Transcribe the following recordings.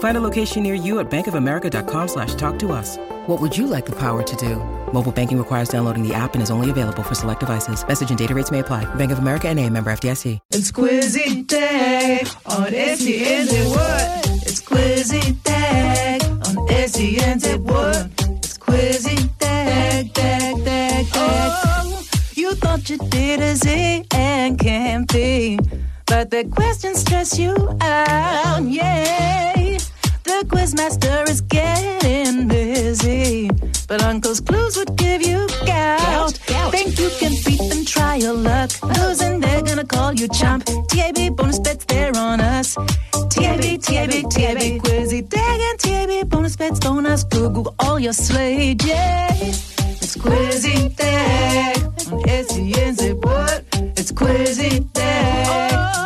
Find a location near you at bankofamerica.com slash talk to us. What would you like the power to do? Mobile banking requires downloading the app and is only available for select devices. Message and data rates may apply. Bank of America and a member FDIC. It's Quizzy Day on SENZ What? It's Quizzy Day on SENZ What? It's Quizzy Day, day, day, day. Oh, you thought you did a Z and can't be, but the questions stress you out, yeah. The quizmaster is getting busy, but Uncle's clues would give you gout. Think you can beat them? Try your luck. Losing, they're gonna call you chump. TAB bonus bets, they're on us. TAB, TAB, TAB, Quizzy Dag and TAB bonus bets, ask Google all your slate, yeah. It's Quizzy Dag on SENZ what? It's Quizzy Dag. Oh,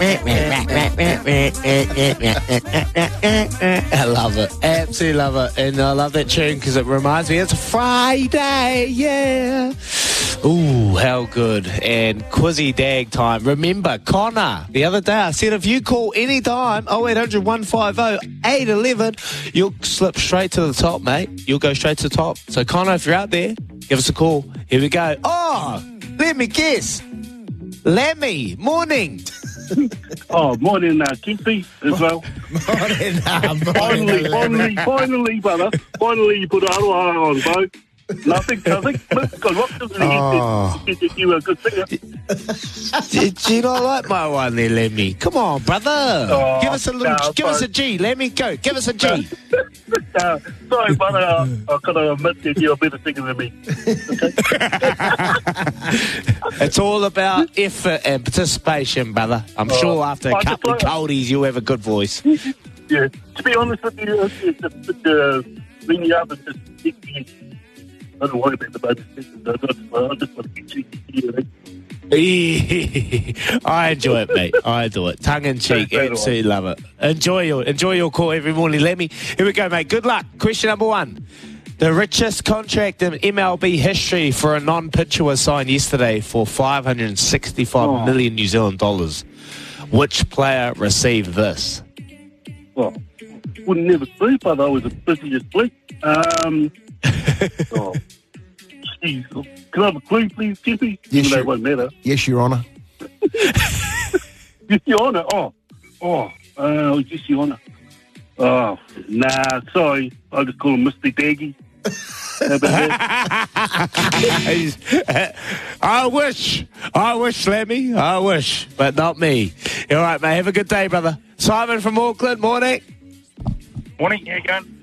I love it. Absolutely love it. And I love that tune because it reminds me it's Friday. Yeah. Ooh, how good. And Quizzy Dag time. Remember, Connor, the other day I said if you call any time, 0800 150 811, you'll slip straight to the top, mate. You'll go straight to the top. So, Connor, if you're out there, give us a call. Here we go. Oh, let me guess. Lemmy, morning. Oh, morning, uh, Kimpy, as well. morning, uh, finally, finally, finally, brother. Finally, you put Aroha on, bro. Nothing, nothing. What Oh. he get you a good singer? Did you not like my one there, Lemmy? Come on, brother. Oh, give us a little, no, give us a G, sorry. G. Lemmy, go. Give us a G. Uh, sorry, brother. Uh, I gotta admit that you're a better singer than me. it's all about effort and participation, brother. I'm Oh, sure after I a couple of coldies, you'll have a good voice. Yeah. To be honest with you, it's, it's a bit, uh, ring you up and just stick me. I don't worry about the baby singers. I just, I just want to be cheeky here. eh? I enjoy it, mate. I enjoy it. Tongue in cheek, So do I. absolutely love it. Enjoy your enjoy your call every morning, Lemmy. Here we go, mate. Good luck. Question number one. The richest contract in MLB history for a non-pitcher was signed yesterday for 565 million Oh. New Zealand dollars. Which player received this? Well, wouldn't never sleep, but I was as busy as sleep. Um, oh, jeez. Can I have a clue, please, Kimpy? Yes, Even though it won't matter. Yes, Your Honour. Yes, Your Honour. Oh, oh, uh, yes, Your Honour. Oh, nah, sorry. I'll just call him Mr. Daggy. How about that? He's- I wish, I wish, Lemmy, I wish, but not me. All right, mate. Have a good day, brother. Simon from Auckland. Morning. Morning, how you going?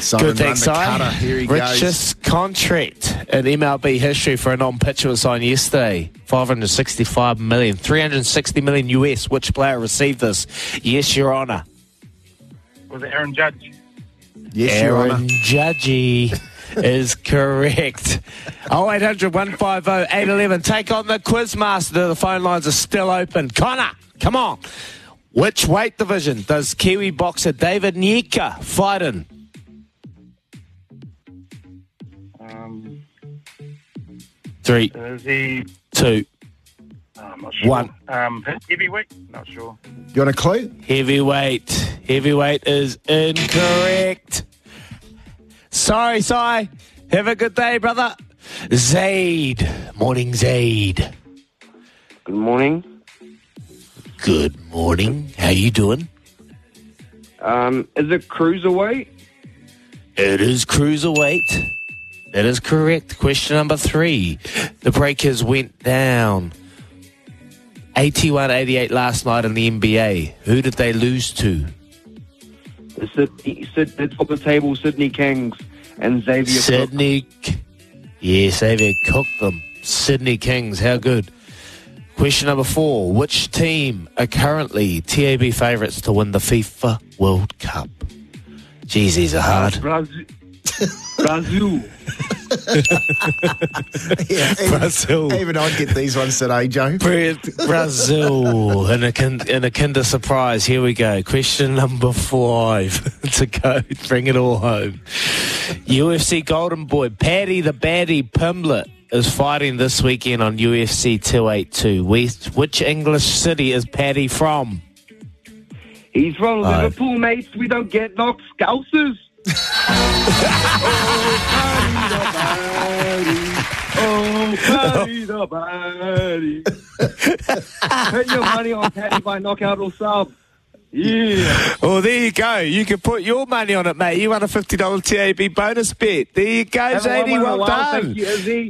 Simon Good, thanks, run the Here he goes. Richest contract in MLB history for a non-pitcher was signed yesterday. 565 million, 360 million US. Which player received this? Yes, Your Honour. Was it Aaron Judge? Yes, Your Honour. Aaron Judgy is correct. 0800 150 811. Take on the Quizmaster. The phone lines are still open. Connor, come on. Which weight division does Kiwi boxer David Nyika fight in? Um, Three, is he? two, I'm not sure. One. Um, heavyweight? Not sure. You want a clue? Heavyweight. Heavyweight is incorrect. Sorry, Si. Have a good day, brother. Zaid. Morning, Zaid. Good morning. Good morning. How you doing? Um, is it cruiserweight? It is cruiserweight. That is correct. Question number three. The Breakers went down 81 88 last night in the NBA. Who did they lose to? The Sydney, Syd, the top of the table, Sydney Kings and Xavier Cooks. Sydney. Yes, Xavier cooked them. Sydney Kings. How good. Question number four. Which team are currently TAB favourites to win the FIFA World Cup? Jeez, these are hard. Brazil. Brazil. Yeah, even, Brazil. even I'd get these ones today, Joe. Bra- Brazil in a, kin- in a kinder surprise. Here we go. Question number five to go. Bring it all home. UFC Golden Boy Paddy the Baddy Pimblett is fighting this weekend on UFC 282. Which, which English city is Paddy from? He's from Aye. Liverpool, mates. We don't get knocked scousers. Oh, Paddy the Baddy. Put your money on Paddy by knockout or sub. Yeah. Oh, there you go. You can put your money on it, mate. You won a $50 TAB bonus bet. There you go, Have a JD. one, one, Well done. Thank you, Izzy.